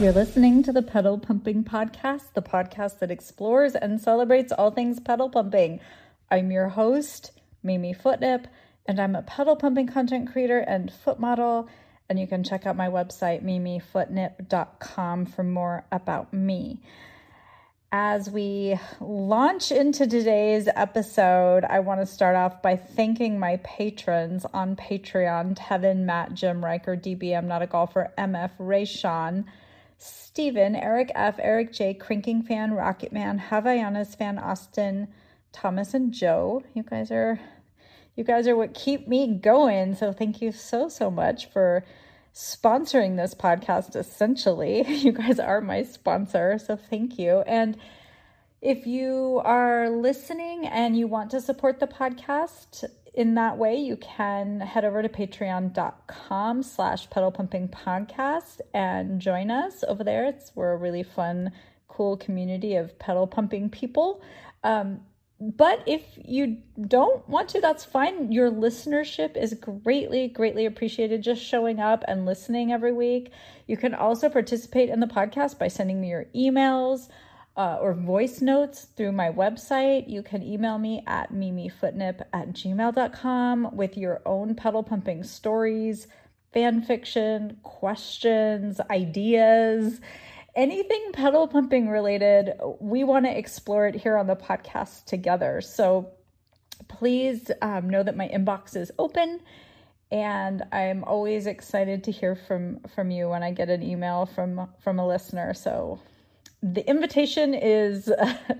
You're listening to the Pedal Pumping Podcast, the podcast that explores and celebrates all things pedal pumping. I'm your host, Mimi Footnip, and I'm a pedal pumping content creator and foot model. And you can check out my website, mimifootnip.com, for more about me. As we launch into today's episode, I want to start off by thanking my patrons on Patreon Tevin, Matt, Jim Riker, DBM, Not a Golfer, MF, Ray Sean, Stephen, Eric F., Eric J., Cranking Fan, Rocket Man, Havaianas Fan, Austin, Thomas, and Joe. You guys are you guys are what keep me going. So thank you so so much for sponsoring this podcast essentially. You guys are my sponsor, so thank you. And if you are listening and you want to support the podcast in that way, you can head over to patreon.com slash pedal pumping podcast and join us over there. It's we're a really fun, cool community of pedal pumping people. Um, but if you don't want to, that's fine. Your listenership is greatly, greatly appreciated. Just showing up and listening every week. You can also participate in the podcast by sending me your emails uh, or voice notes through my website. You can email me at mimifootnip at gmail.com with your own pedal pumping stories, fan fiction, questions, ideas anything pedal pumping related, we want to explore it here on the podcast together. So please um, know that my inbox is open and I'm always excited to hear from from you when I get an email from from a listener. So the invitation is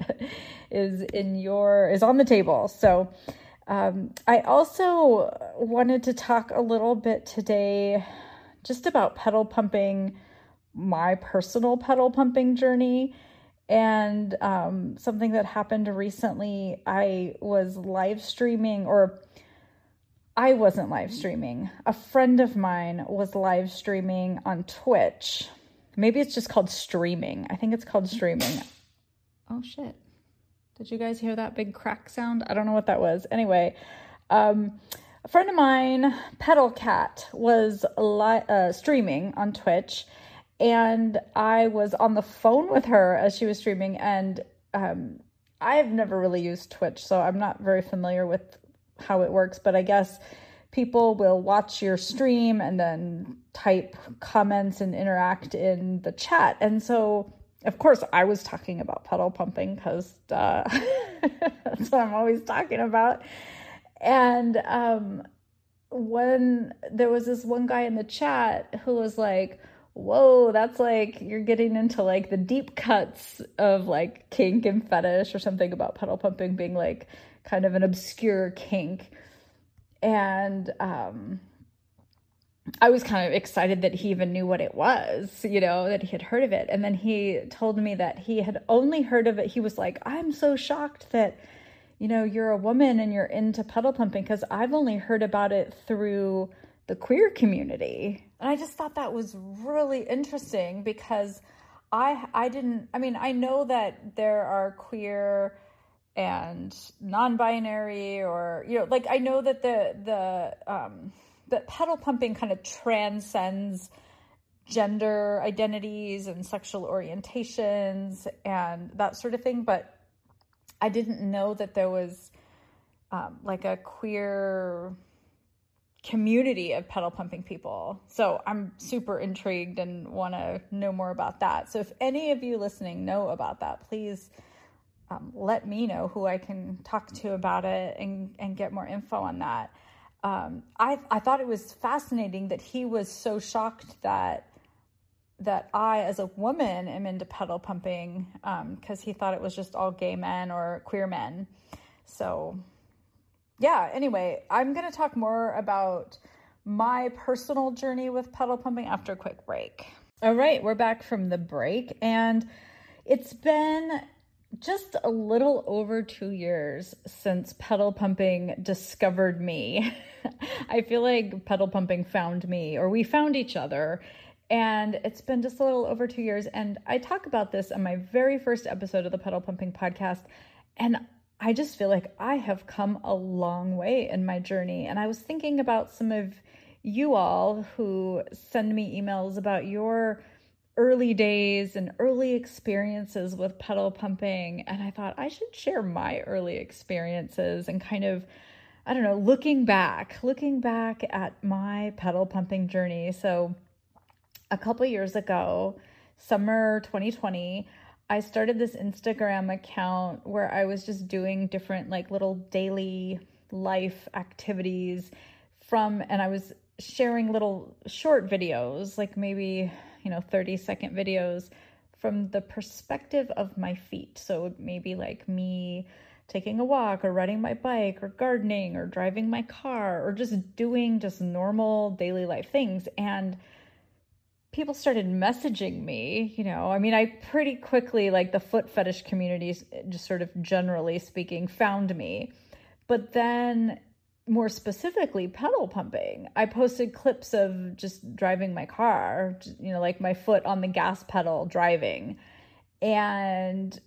is in your is on the table. So um, I also wanted to talk a little bit today just about pedal pumping my personal pedal pumping journey. And um, something that happened recently i was live streaming or i wasn't live streaming. A friend of mine was live streaming on twitch maybe it's just called streaming. I think it's called streaming. Oh shit. Did you guys hear that big crack sound? I don't know what that was. Anyway um, a friend of mine pedal cat was li- uh, streaming on twitch and I was on the phone with her as she was streaming, and um, I've never really used Twitch, so I'm not very familiar with how it works, but I guess people will watch your stream and then type comments and interact in the chat. And so, of course, I was talking about pedal pumping because uh, that's what I'm always talking about. And um, when there was this one guy in the chat who was like, whoa, that's like you're getting into like the deep cuts of like kink and fetish or something about pedal pumping being like kind of an obscure kink. And um I was kind of excited that he even knew what it was, you know, that he had heard of it. And then he told me that he had only heard of it. He was like, I'm so shocked that, you know, you're a woman and you're into pedal pumping because I've only heard about it through the queer community. And I just thought that was really interesting because I I didn't I mean I know that there are queer and non-binary or you know like I know that the the um that pedal pumping kind of transcends gender identities and sexual orientations and that sort of thing but I didn't know that there was um, like a queer community of pedal pumping people. So I'm super intrigued and want to know more about that. So if any of you listening know about that, please um, let me know who I can talk to about it and, and get more info on that. Um, I, I thought it was fascinating that he was so shocked that that I, as a woman, am into pedal pumping because um, he thought it was just all gay men or queer men. So yeah, anyway, I'm going to talk more about my personal journey with pedal pumping after a quick break. All right, we're back from the break, and it's been just a little over two years since pedal pumping discovered me. I feel like pedal pumping found me, or we found each other. And it's been just a little over two years. And I talk about this on my very first episode of the Pedal Pumping podcast. And I just feel like I have come a long way in my journey. And I was thinking about some of you all who send me emails about your early days and early experiences with pedal pumping. And I thought I should share my early experiences and kind of, I don't know, looking back, looking back at my pedal pumping journey. So a couple years ago, summer 2020, I started this Instagram account where I was just doing different, like, little daily life activities from, and I was sharing little short videos, like maybe you know 30 second videos from the perspective of my feet. So maybe like me taking a walk or riding my bike or gardening or driving my car or just doing just normal daily life things. And people started messaging me you know. I mean i pretty quickly like the foot fetish communities just sort of generally speaking found me. But then more specifically pedal pumping. I posted clips of just driving my car you know like my foot on the gas pedal driving. And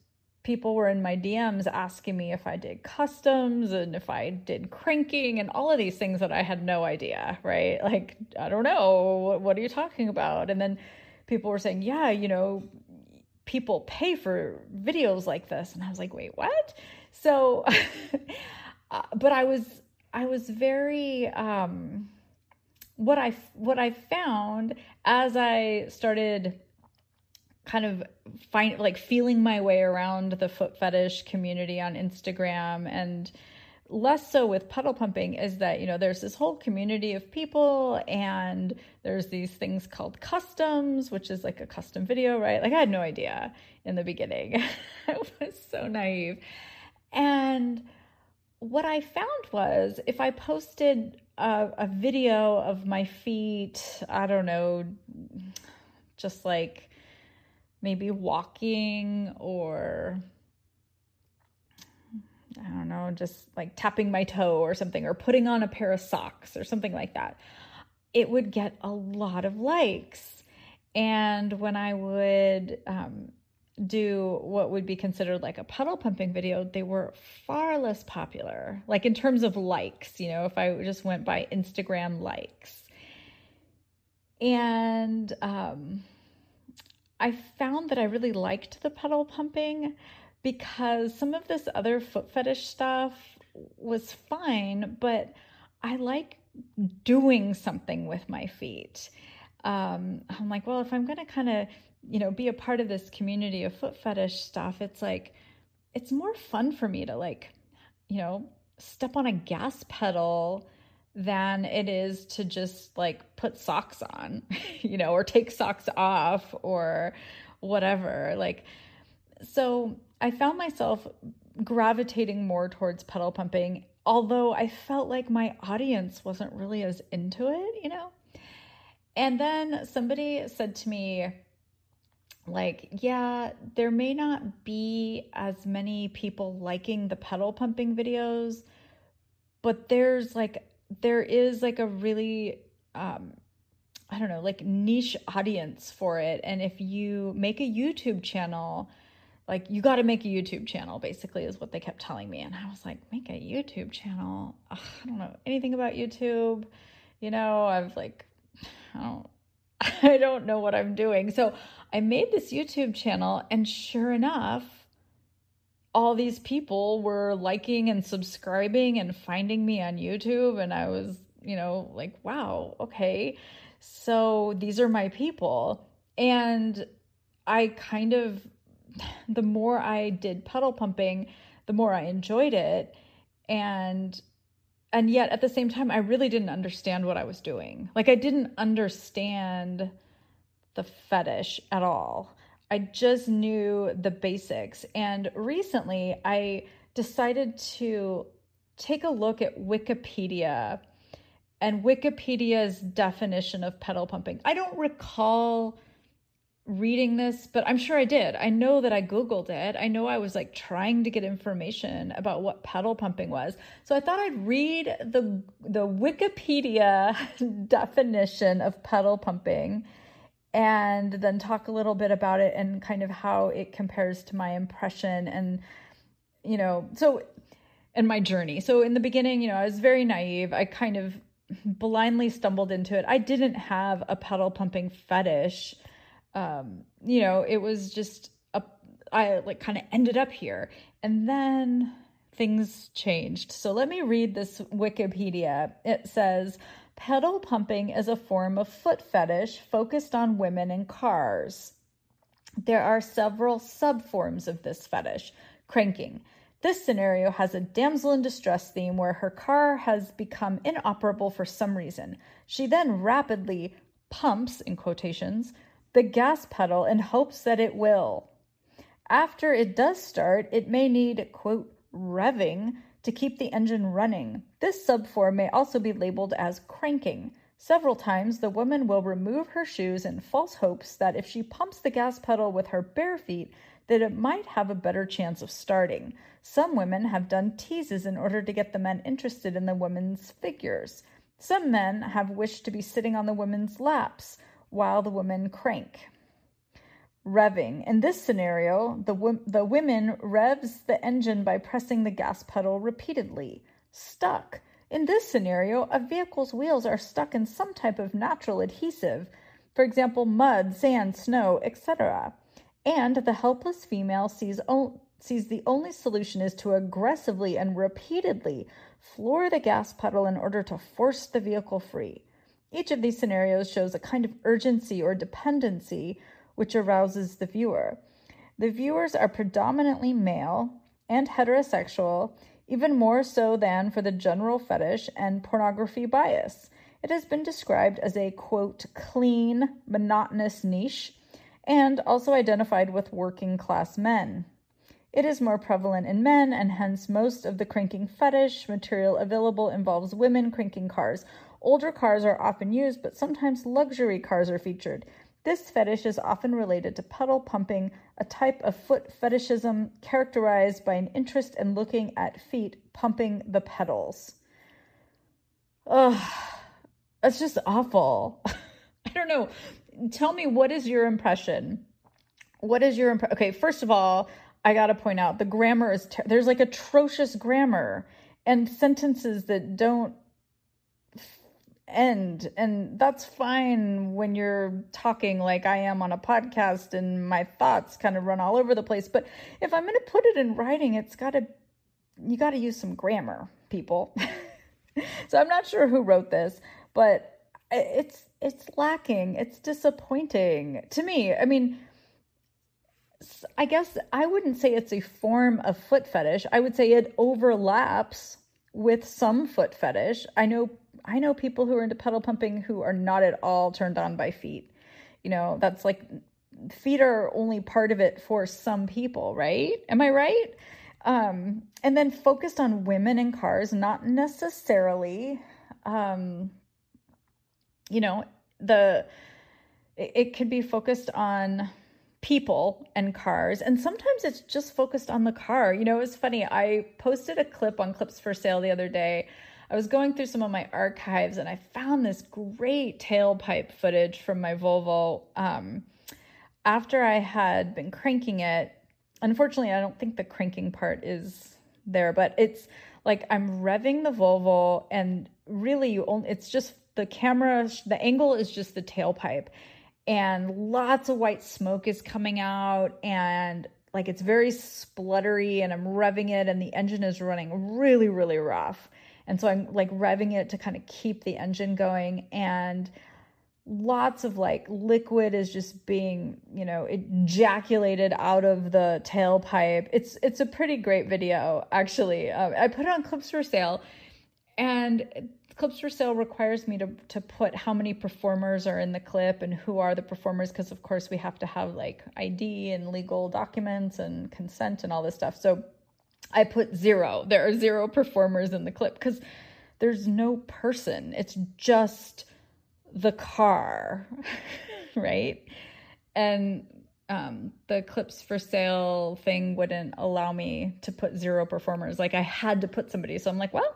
people were in my dms asking me if i did customs and if i did cranking and all of these things that i had no idea right? Like i don't know. What are you talking about? And then people were saying yeah you know people pay for videos like this. And i was like wait what? So uh, but i was I was very um, what I what I found as I started kind of find like feeling my way around the foot fetish community on Instagram and less so with pedal pumping is that you know there's this whole community of people and there's these things called customs which is like a custom video right? Like i had no idea in the beginning. I was so naive. And what I found was if I posted a, a, video of my feet, I don't know, just like maybe walking or I don't know, just like tapping my toe or something, or putting on a pair of socks or something like that, it would get a lot of likes. And when I would um, do what would be considered like a pedal pumping video, they were far less popular. Like in terms of likes, you know, if I just went by Instagram likes. And um, I found that I really liked the pedal pumping because some of this other foot fetish stuff was fine, but I like doing something with my feet. Um, I'm like, well, if I'm going to kind of you know, be a part of this community of foot fetish stuff, it's like, it's more fun for me to like, you know, step on a gas pedal than it is to just like put socks on, you know, or take socks off or whatever. Like, so I found myself gravitating more towards pedal pumping, although I felt like my audience wasn't really as into it, you know? And then somebody said to me, like, yeah, there may not be as many people liking the pedal pumping videos, but there's like, there is like a really, um, I don't know, like niche audience for it. And if you make a YouTube channel, like you got to make a YouTube channel, basically, is what they kept telling me. And I was like, make a YouTube channel? Ugh, I don't know anything about YouTube. You know, I've like, I don't, I don't know what I'm doing. So I made this YouTube channel, and sure enough, all these people were liking and subscribing and finding me on YouTube. And I was, you know, like, wow, okay. So these are my people. And I kind of, the more I did pedal pumping, the more I enjoyed it. And and yet at the same time i really didn't understand what i was doing. Like i didn't understand the fetish at all. I just knew the basics. And recently i decided to take a look at wikipedia and wikipedia's definition of pedal pumping. I don't recall reading this, but I'm sure I did. I know that I Googled it. I know I was like trying to get information about what pedal pumping was. So I thought I'd read the the Wikipedia definition of pedal pumping and then talk a little bit about it and kind of how it compares to my impression and you know, so in my journey. So in the beginning, you know, I was very naive. I kind of blindly stumbled into it. I didn't have a pedal pumping fetish um, you know, it was just a, I like kind of ended up here. And then things changed. So let me read this Wikipedia. It says, pedal pumping is a form of foot fetish focused on women in cars. There are several subforms of this fetish. Cranking. This scenario has a damsel in distress theme where her car has become inoperable for some reason. She then rapidly pumps, in quotations, the gas pedal in hopes that it will. After it does start, it may need, quote, revving to keep the engine running. This subform may also be labeled as cranking. Several times, the woman will remove her shoes in false hopes that if she pumps the gas pedal with her bare feet, that it might have a better chance of starting. Some women have done teases in order to get the men interested in the women's figures. Some men have wished to be sitting on the women's laps while the women crank. Revving. In this scenario, the, the women revs the engine by pressing the gas pedal repeatedly. Stuck. In this scenario, a vehicle's wheels are stuck in some type of natural adhesive, for example, mud, sand, snow, etc. And the helpless female sees, sees the only solution is to aggressively and repeatedly floor the gas pedal in order to force the vehicle free. Each of these scenarios shows a kind of urgency or dependency which arouses the viewer. The viewers are predominantly male and heterosexual, even more so than for the general fetish and pornography bias. It has been described as a quote, clean, monotonous niche, and also identified with working class men. It is more prevalent in men, and hence most of the cranking fetish material available involves women cranking cars. Older cars are often used, but sometimes luxury cars are featured. This fetish is often related to pedal pumping, a type of foot fetishism characterized by an interest in looking at feet pumping the pedals. Ugh, that's just awful. I don't know. Tell me, what is your impression? What is your impression? Okay, first of all, I got to point out the grammar is ter- there's like atrocious grammar and sentences that don't end. And that's fine when you're talking like I am on a podcast and my thoughts kind of run all over the place. But if I'm going to put it in writing it's got to you got to use some grammar people. So I'm not sure who wrote this but it's it's lacking. It's disappointing to me. I mean I guess I wouldn't say it's a form of foot fetish. I would say it overlaps with some foot fetish. I know I know people who are into pedal pumping who are not at all turned on by feet. You know, that's like feet are only part of it for some people, right? Am I right? Um, and then focused on women and cars, not necessarily. Um, you know, the it, it could be focused on people and cars and sometimes it's just focused on the car you know it was funny i posted a clip on clips for sale the other day I was going through some of my archives and I found this great tailpipe footage from my Volvo um, after I had been cranking it. Unfortunately, I don't think the cranking part is there, but it's like I'm revving the Volvo and really you only it's just the camera the angle is just the tailpipe and lots of white smoke is coming out and like it's very spluttery and I'm revving it and the engine is running really really rough and so I'm like revving it to kind of keep the engine going. And lots of like liquid is just being, you know, ejaculated out of the tailpipe. It's it's a pretty great video, actually. Uh, I put it on clips for sale, and clips for sale requires me to to put how many performers are in the clip and who are the performers because of course we have to have like ID and legal documents and consent and all this stuff. So I put zero. There are zero performers in the clip because there's no person. It's just the car, right? And um, the clips for sale thing wouldn't allow me to put zero performers. Like I had to put somebody. So I'm like, well,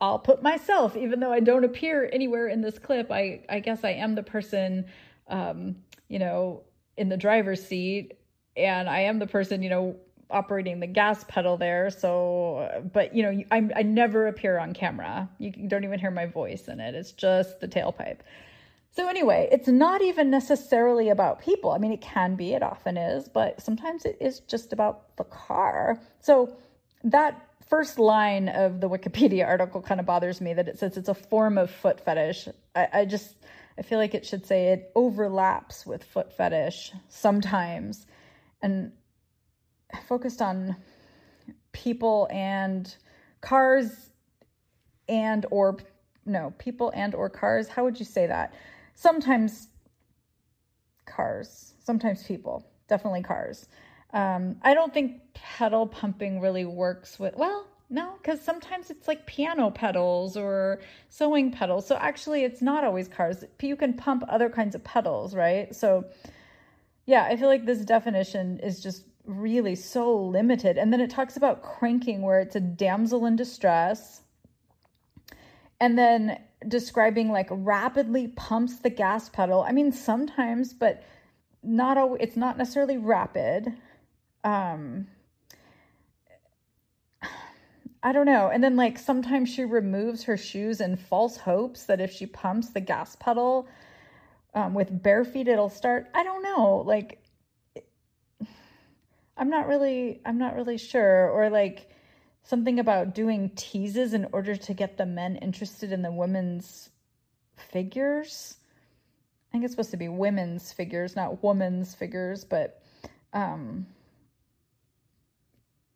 I'll put myself, even though I don't appear anywhere in this clip. I, I guess I am the person, um, you know, in the driver's seat. And I am the person, you know, operating the gas pedal there. So, but you know, I, I never appear on camera. You don't even hear my voice in it. It's just the tailpipe. So, anyway, it's not even necessarily about people. I mean, it can be, it often is, but sometimes it is just about the car. So, that first line of the Wikipedia article kind of bothers me that it says it's a form of foot fetish. I, I just, I feel like it should say it overlaps with foot fetish sometimes. And focused on people and cars and or no people and or cars how would you say that? Sometimes cars sometimes people definitely cars. Um, i don't think pedal pumping really works with well no because sometimes it's like piano pedals or sewing pedals. So actually it's not always cars. You can pump other kinds of pedals right? So yeah i feel like this definition is just really so limited. And then it talks about cranking, where it's a damsel in distress. And then describing like rapidly pumps the gas pedal. I mean, sometimes, but not always, it's not necessarily rapid. Um, I don't know. And then, like, sometimes she removes her shoes in false hopes that if she pumps the gas pedal um, with bare feet, it'll start. I don't know. Like, I'm not really I'm not really sure or like something about doing teases in order to get the men interested in the women's figures. I think it's supposed to be women's figures, not woman's figures, but um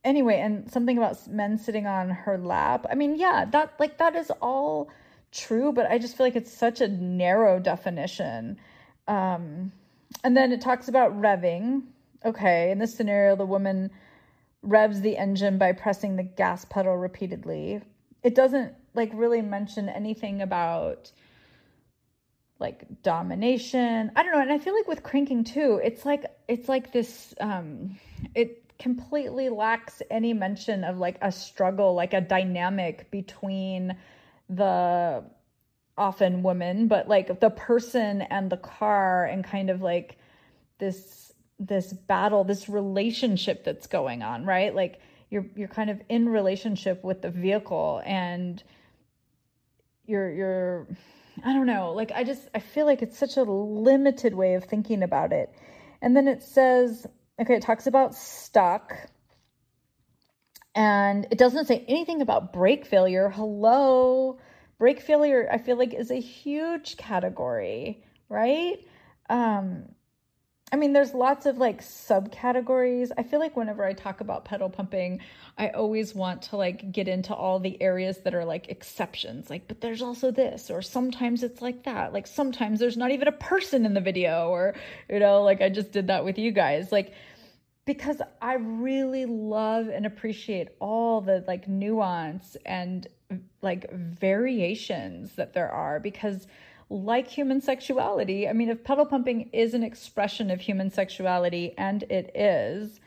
anyway, and something about men sitting on her lap. I mean, yeah, that like that is all true, but I just feel like it's such a narrow definition. Um and then it talks about revving, Okay, in this scenario, the woman revs the engine by pressing the gas pedal repeatedly. It doesn't like really mention anything about like domination. I don't know, and I feel like with cranking too, it's like it's like this um it completely lacks any mention of like a struggle, like a dynamic between the often woman, but like the person and the car and kind of like this this battle, this relationship that's going on, right? Like you're you're kind of in relationship with the vehicle and you're you're I don't know, like I just I feel like it's such a limited way of thinking about it. And then it says, okay, it talks about stuck. And it doesn't say anything about brake failure. Hello. Brake failure, I feel like is a huge category, right? Um I mean, there's lots of like subcategories. I feel like whenever I talk about pedal pumping, I always want to like get into all the areas that are like exceptions. Like, but there's also this, or sometimes it's like that. Like, sometimes there's not even a person in the video, or, you know, like I just did that with you guys. Like, because I really love and appreciate all the like nuance and like variations that there are because like human sexuality. I mean, if pedal pumping is an expression of human sexuality, and it is,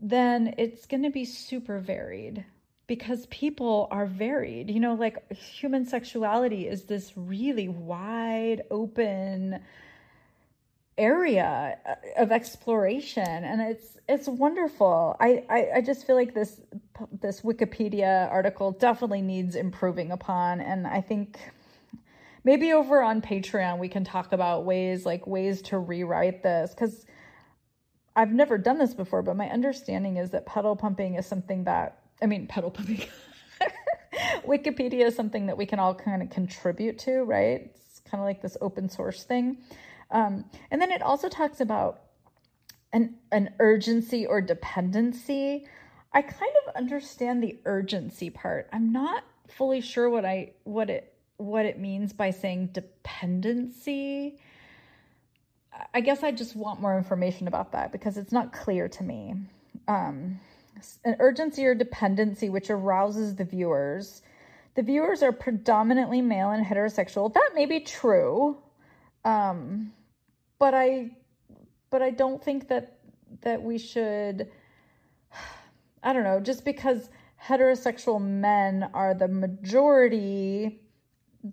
then it's going to be super varied because people are varied. You know, like human sexuality is this really wide open area uh, of exploration and it's it's wonderful I, I i just feel like this this wikipedia article definitely needs improving upon and i think maybe over on Patreon we can talk about ways like ways to rewrite this cuz I've never done this before, but my understanding is that pedal pumping is something that I mean pedal pumping Wikipedia is something that we can all kind of contribute to, right? It's kind of like this open source thing. Um, and then it also talks about an an urgency or dependency. I kind of understand the urgency part. I'm not fully sure what I what it what it means by saying dependency. I guess I just want more information about that because it's not clear to me. Um, an urgency or dependency which arouses the viewers. The viewers are predominantly male and heterosexual. That may be true, um, but I, but I don't think that that we should. I don't know. Just because heterosexual men are the majority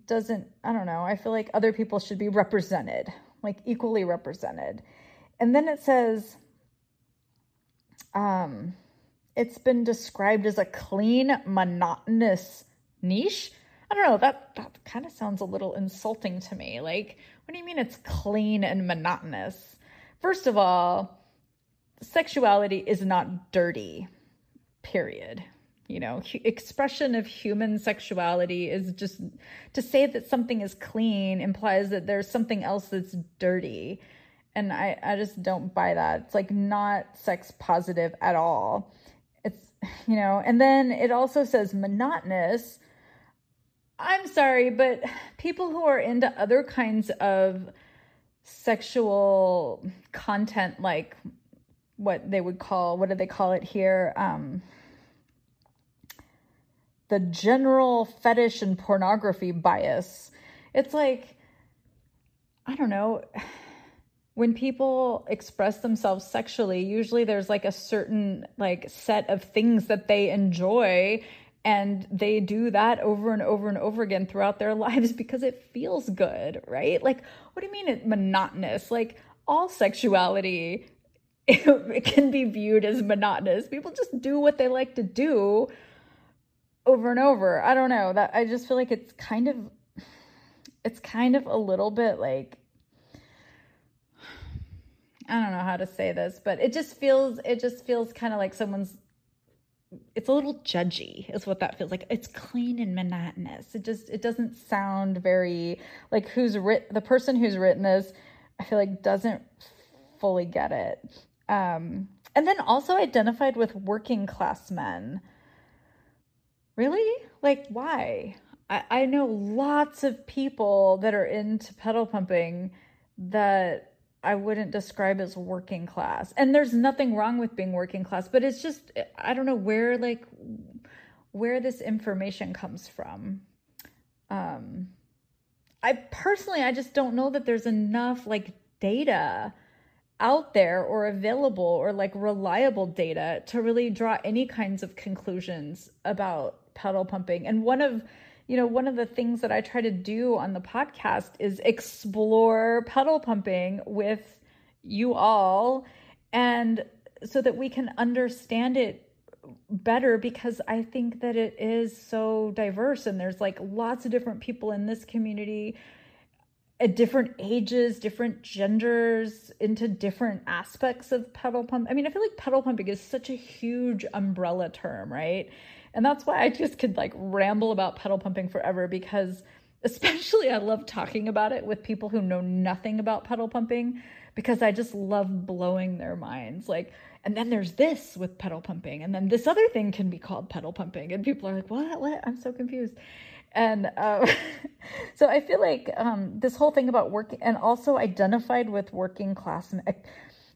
doesn't, I don't know, I feel like other people should be represented, like equally represented. And then it says, um, it's been described as a clean, monotonous niche. I don't know, that that kind of sounds a little insulting to me. Like, what do you mean it's clean and monotonous? First of all, sexuality is not dirty. Period. You know, expression of human sexuality is just to say that something is clean implies that there's something else that's dirty. And I, I just don't buy that. It's like not sex positive at all. It's, you know, and then it also says monotonous. I'm sorry, but people who are into other kinds of sexual content, like what they would call, what do they call it here? Um, the general fetish and pornography bias. It's like, I don't know, when people express themselves sexually, usually there's like a certain like set of things that they enjoy and they do that over and over and over again throughout their lives because it feels good, right? Like, what do you mean it monotonous? Like all sexuality it can be viewed as monotonous. People just do what they like to do over and over. I don't know. That I just feel like it's kind of it's kind of a little bit like I don't know how to say this, but it just feels it just feels kind of like someone's it's a little judgy is what that feels like it's clean and monotonous it just it doesn't sound very like who's written the person who's written this i feel like doesn't fully get it um and then also identified with working class men Really? Like, why? I, I know lots of people that are into pedal pumping that I wouldn't describe as working class. And there's nothing wrong with being working class, but it's just, I don't know where, like, where this information comes from. Um, I personally, I just don't know that there's enough, like, data out there or available or like reliable data to really draw any kinds of conclusions about pedal pumping. And one of you know, one of the things that I try to do on the podcast is explore pedal pumping with you all and so that we can understand it better because I think that it is so diverse and there's like lots of different people in this community at different ages, different genders, into different aspects of pedal pump. I mean, I feel like pedal pumping is such a huge umbrella term, right? And that's why I just could like ramble about pedal pumping forever because especially I love talking about it with people who know nothing about pedal pumping because I just love blowing their minds. Like, and then there's this with pedal pumping, and then this other thing can be called pedal pumping, and people are like, "What? What? I'm so confused." And uh, so I feel like um, this whole thing about working and also identified with working class. Men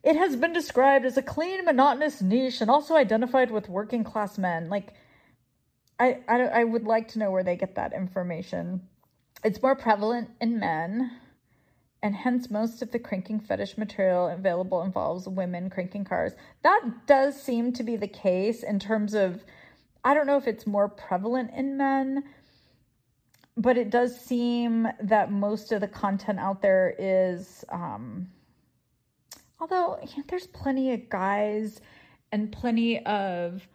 it has been described as a clean, monotonous niche, and also identified with working class men. Like I, I, I would like to know where they get that information. It's more prevalent in men, and hence most of the cranking fetish material available involves women cranking cars. That does seem to be the case in terms of, I don't know if it's more prevalent in men, but it does seem that most of the content out there is, um, although there's plenty of guys and plenty of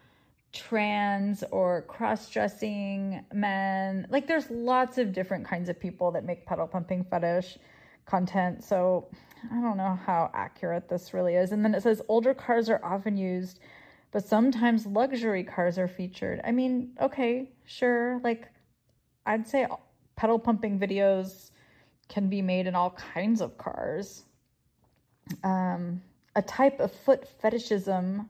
trans or cross dressing men. Like there's lots of different kinds of people that make pedal pumping fetish content. So I don't know how accurate this really is. And then it says older cars are often used, but sometimes luxury cars are featured. I mean, okay, sure. Like I'd say pedal pumping videos can be made in all kinds of cars. Um, a type of foot fetishism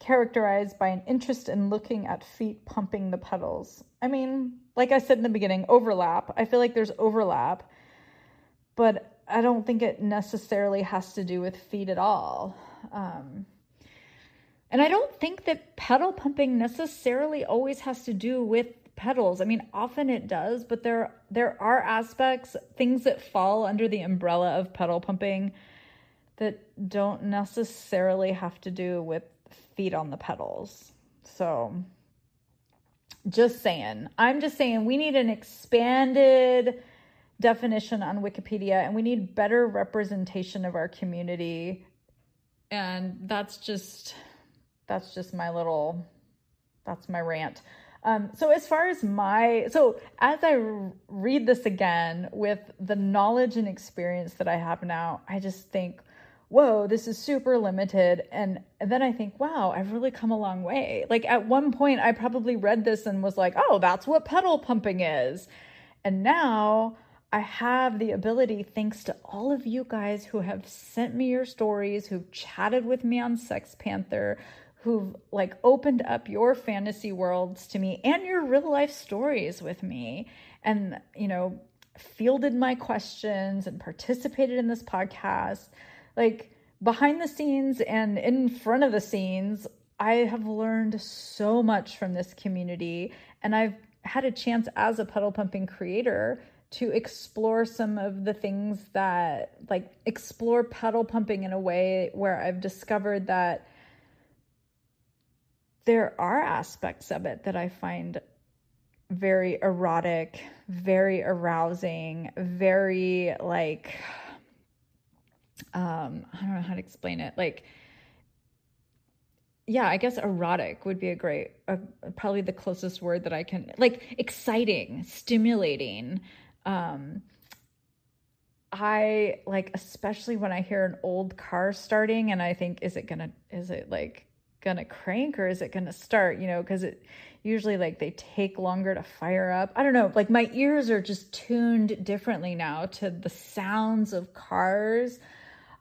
characterized by an interest in looking at feet pumping the pedals. I mean, like I said in the beginning, overlap. I feel like there's overlap, but I don't think it necessarily has to do with feet at all. Um, and I don't think that pedal pumping necessarily always has to do with pedals. I mean, often it does, but there there are aspects, things that fall under the umbrella of pedal pumping that don't necessarily have to do with feet on the pedals. So just saying. I'm just saying we need an expanded definition on Wikipedia and we need better representation of our community. And that's just that's just my little that's my rant. Um, so as far as my, so as I read this again with the knowledge and experience that I have now, I just think, whoa, this is super limited. And, then I think, wow, I've really come a long way. Like at one point, I probably read this and was like, oh, that's what pedal pumping is. And now I have the ability, thanks to all of you guys who have sent me your stories, who've chatted with me on SextPanther, who've like opened up your fantasy worlds to me and your real life stories with me and you know fielded my questions and participated in this podcast like behind the scenes and in front of the scenes i have learned so much from this community and i've had a chance as a pedal pumping creator to explore some of the things that like explore pedal pumping in a way where i've discovered that there are aspects of it that I find very erotic, very arousing, very like um I don't know how to explain it. Like yeah, I guess erotic would be a great uh, probably the closest word that I can like exciting, stimulating. Um I like especially when I hear an old car starting and I think is it to is it like gonna crank or is it gonna start you know because it usually like they take longer to fire up i don't know like my ears are just tuned differently now to the sounds of cars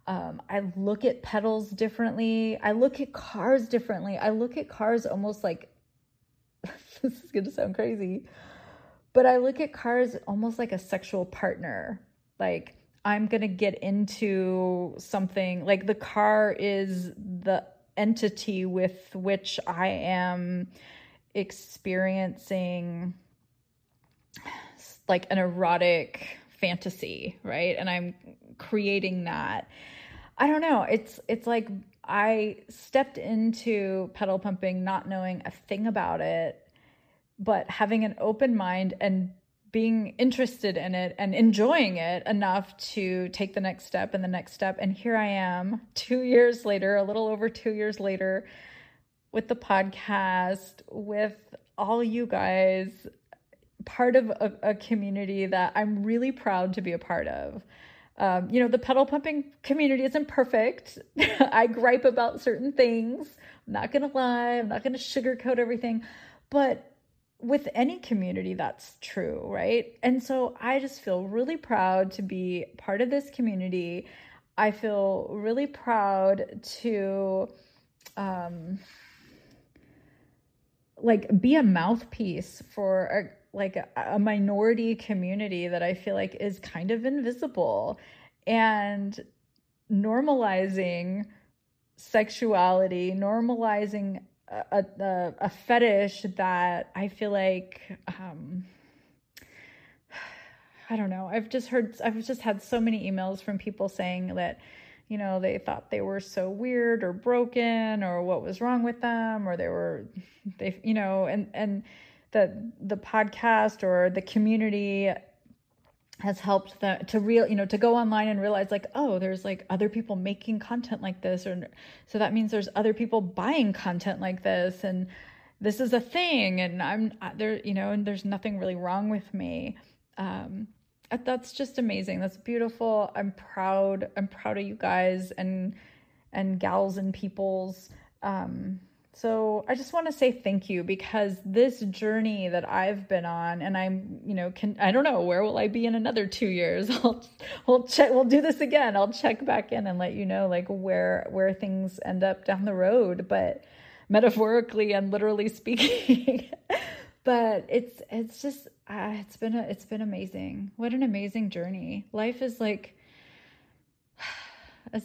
um, i look at pedals differently i look at cars differently i look at cars almost like this is gonna sound crazy but i look at cars almost like a sexual partner like i'm gonna get into something like the car is the entity with which I am experiencing like an erotic fantasy, right? And I'm creating that. I don't know. It's it's like I stepped into pedal pumping not knowing a thing about it, but having an open mind and being interested in it and enjoying it enough to take the next step and the next step. And here I am, two years later, a little over two years later, with the podcast, with all you guys, part of a, a community that I'm really proud to be a part of. Um, you know, the pedal pumping community isn't perfect. I gripe about certain things. I'm not going to lie. I'm not going to sugarcoat everything. But with any community that's true, right? And so I just feel really proud to be part of this community. I feel really proud to um like be a mouthpiece for a, like a, minority community that I feel like is kind of invisible and normalizing sexuality, normalizing a, a, a fetish that I feel like um, I don't know. I've just heard I've just had so many emails from people saying that you know they thought they were so weird or broken or what was wrong with them or they were they you know and and the the podcast or the community has helped them to real you know to go online and realize like oh there's like other people making content like this or so that means there's other people buying content like this and this is a thing and i'm there you know and there's nothing really wrong with me. Um that's just amazing. That's beautiful. I'm proud i'm proud of you guys and and gals and peoples. Um so I just want to say thank you because this journey that I've been on, and I'm, you know, can I don't know where will I be in another two years? I'll we'll check. We'll do this again. I'll check back in and let you know like where where things end up down the road, but metaphorically and literally speaking. but it's it's just uh, it's been a, it's been amazing. What an amazing journey. Life is like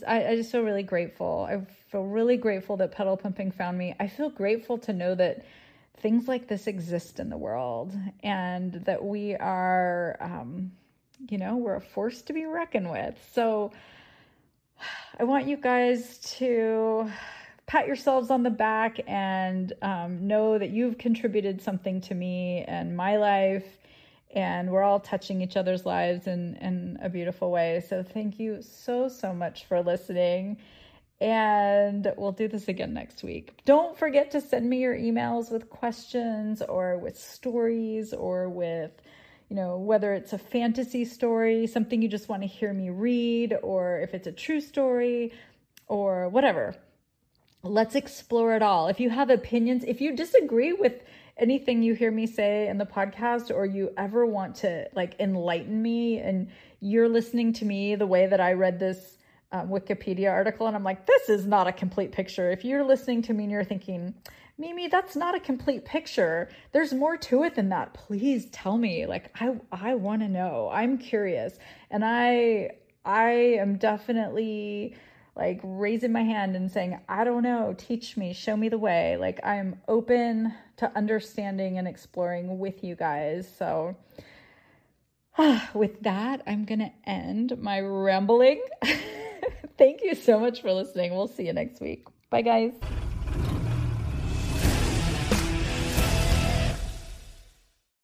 I, I just feel really grateful. I feel really grateful that pedal pumping found me. I feel grateful to know that things like this exist in the world and that we are, um, you know, we're a force to be reckoned with. So I want you guys to pat yourselves on the back and um, know that you've contributed something to me and my life and we're all touching each other's lives in, in a beautiful way. So thank you so, so much for listening. And we'll do this again next week. Don't forget to send me your emails with questions or with stories or with, you know, whether it's a fantasy story, something you just want to hear me read, or if it's a true story or whatever. Let's explore it all. If you have opinions, if you disagree with anything you hear me say in the podcast or you ever want to like enlighten me and you're listening to me the way that I read this um, Wikipedia article and I'm like, this is not a complete picture. If you're listening to me and you're thinking, Mimi, that's not a complete picture. There's more to it than that. Please tell me. Like I I want to know. I'm curious. And I I am definitely like raising my hand and saying, I don't know, teach me, show me the way. Like I'm open to understanding and exploring with you guys. So, with that, I'm going to end my rambling. Thank you so much for listening. We'll see you next week. Bye, guys.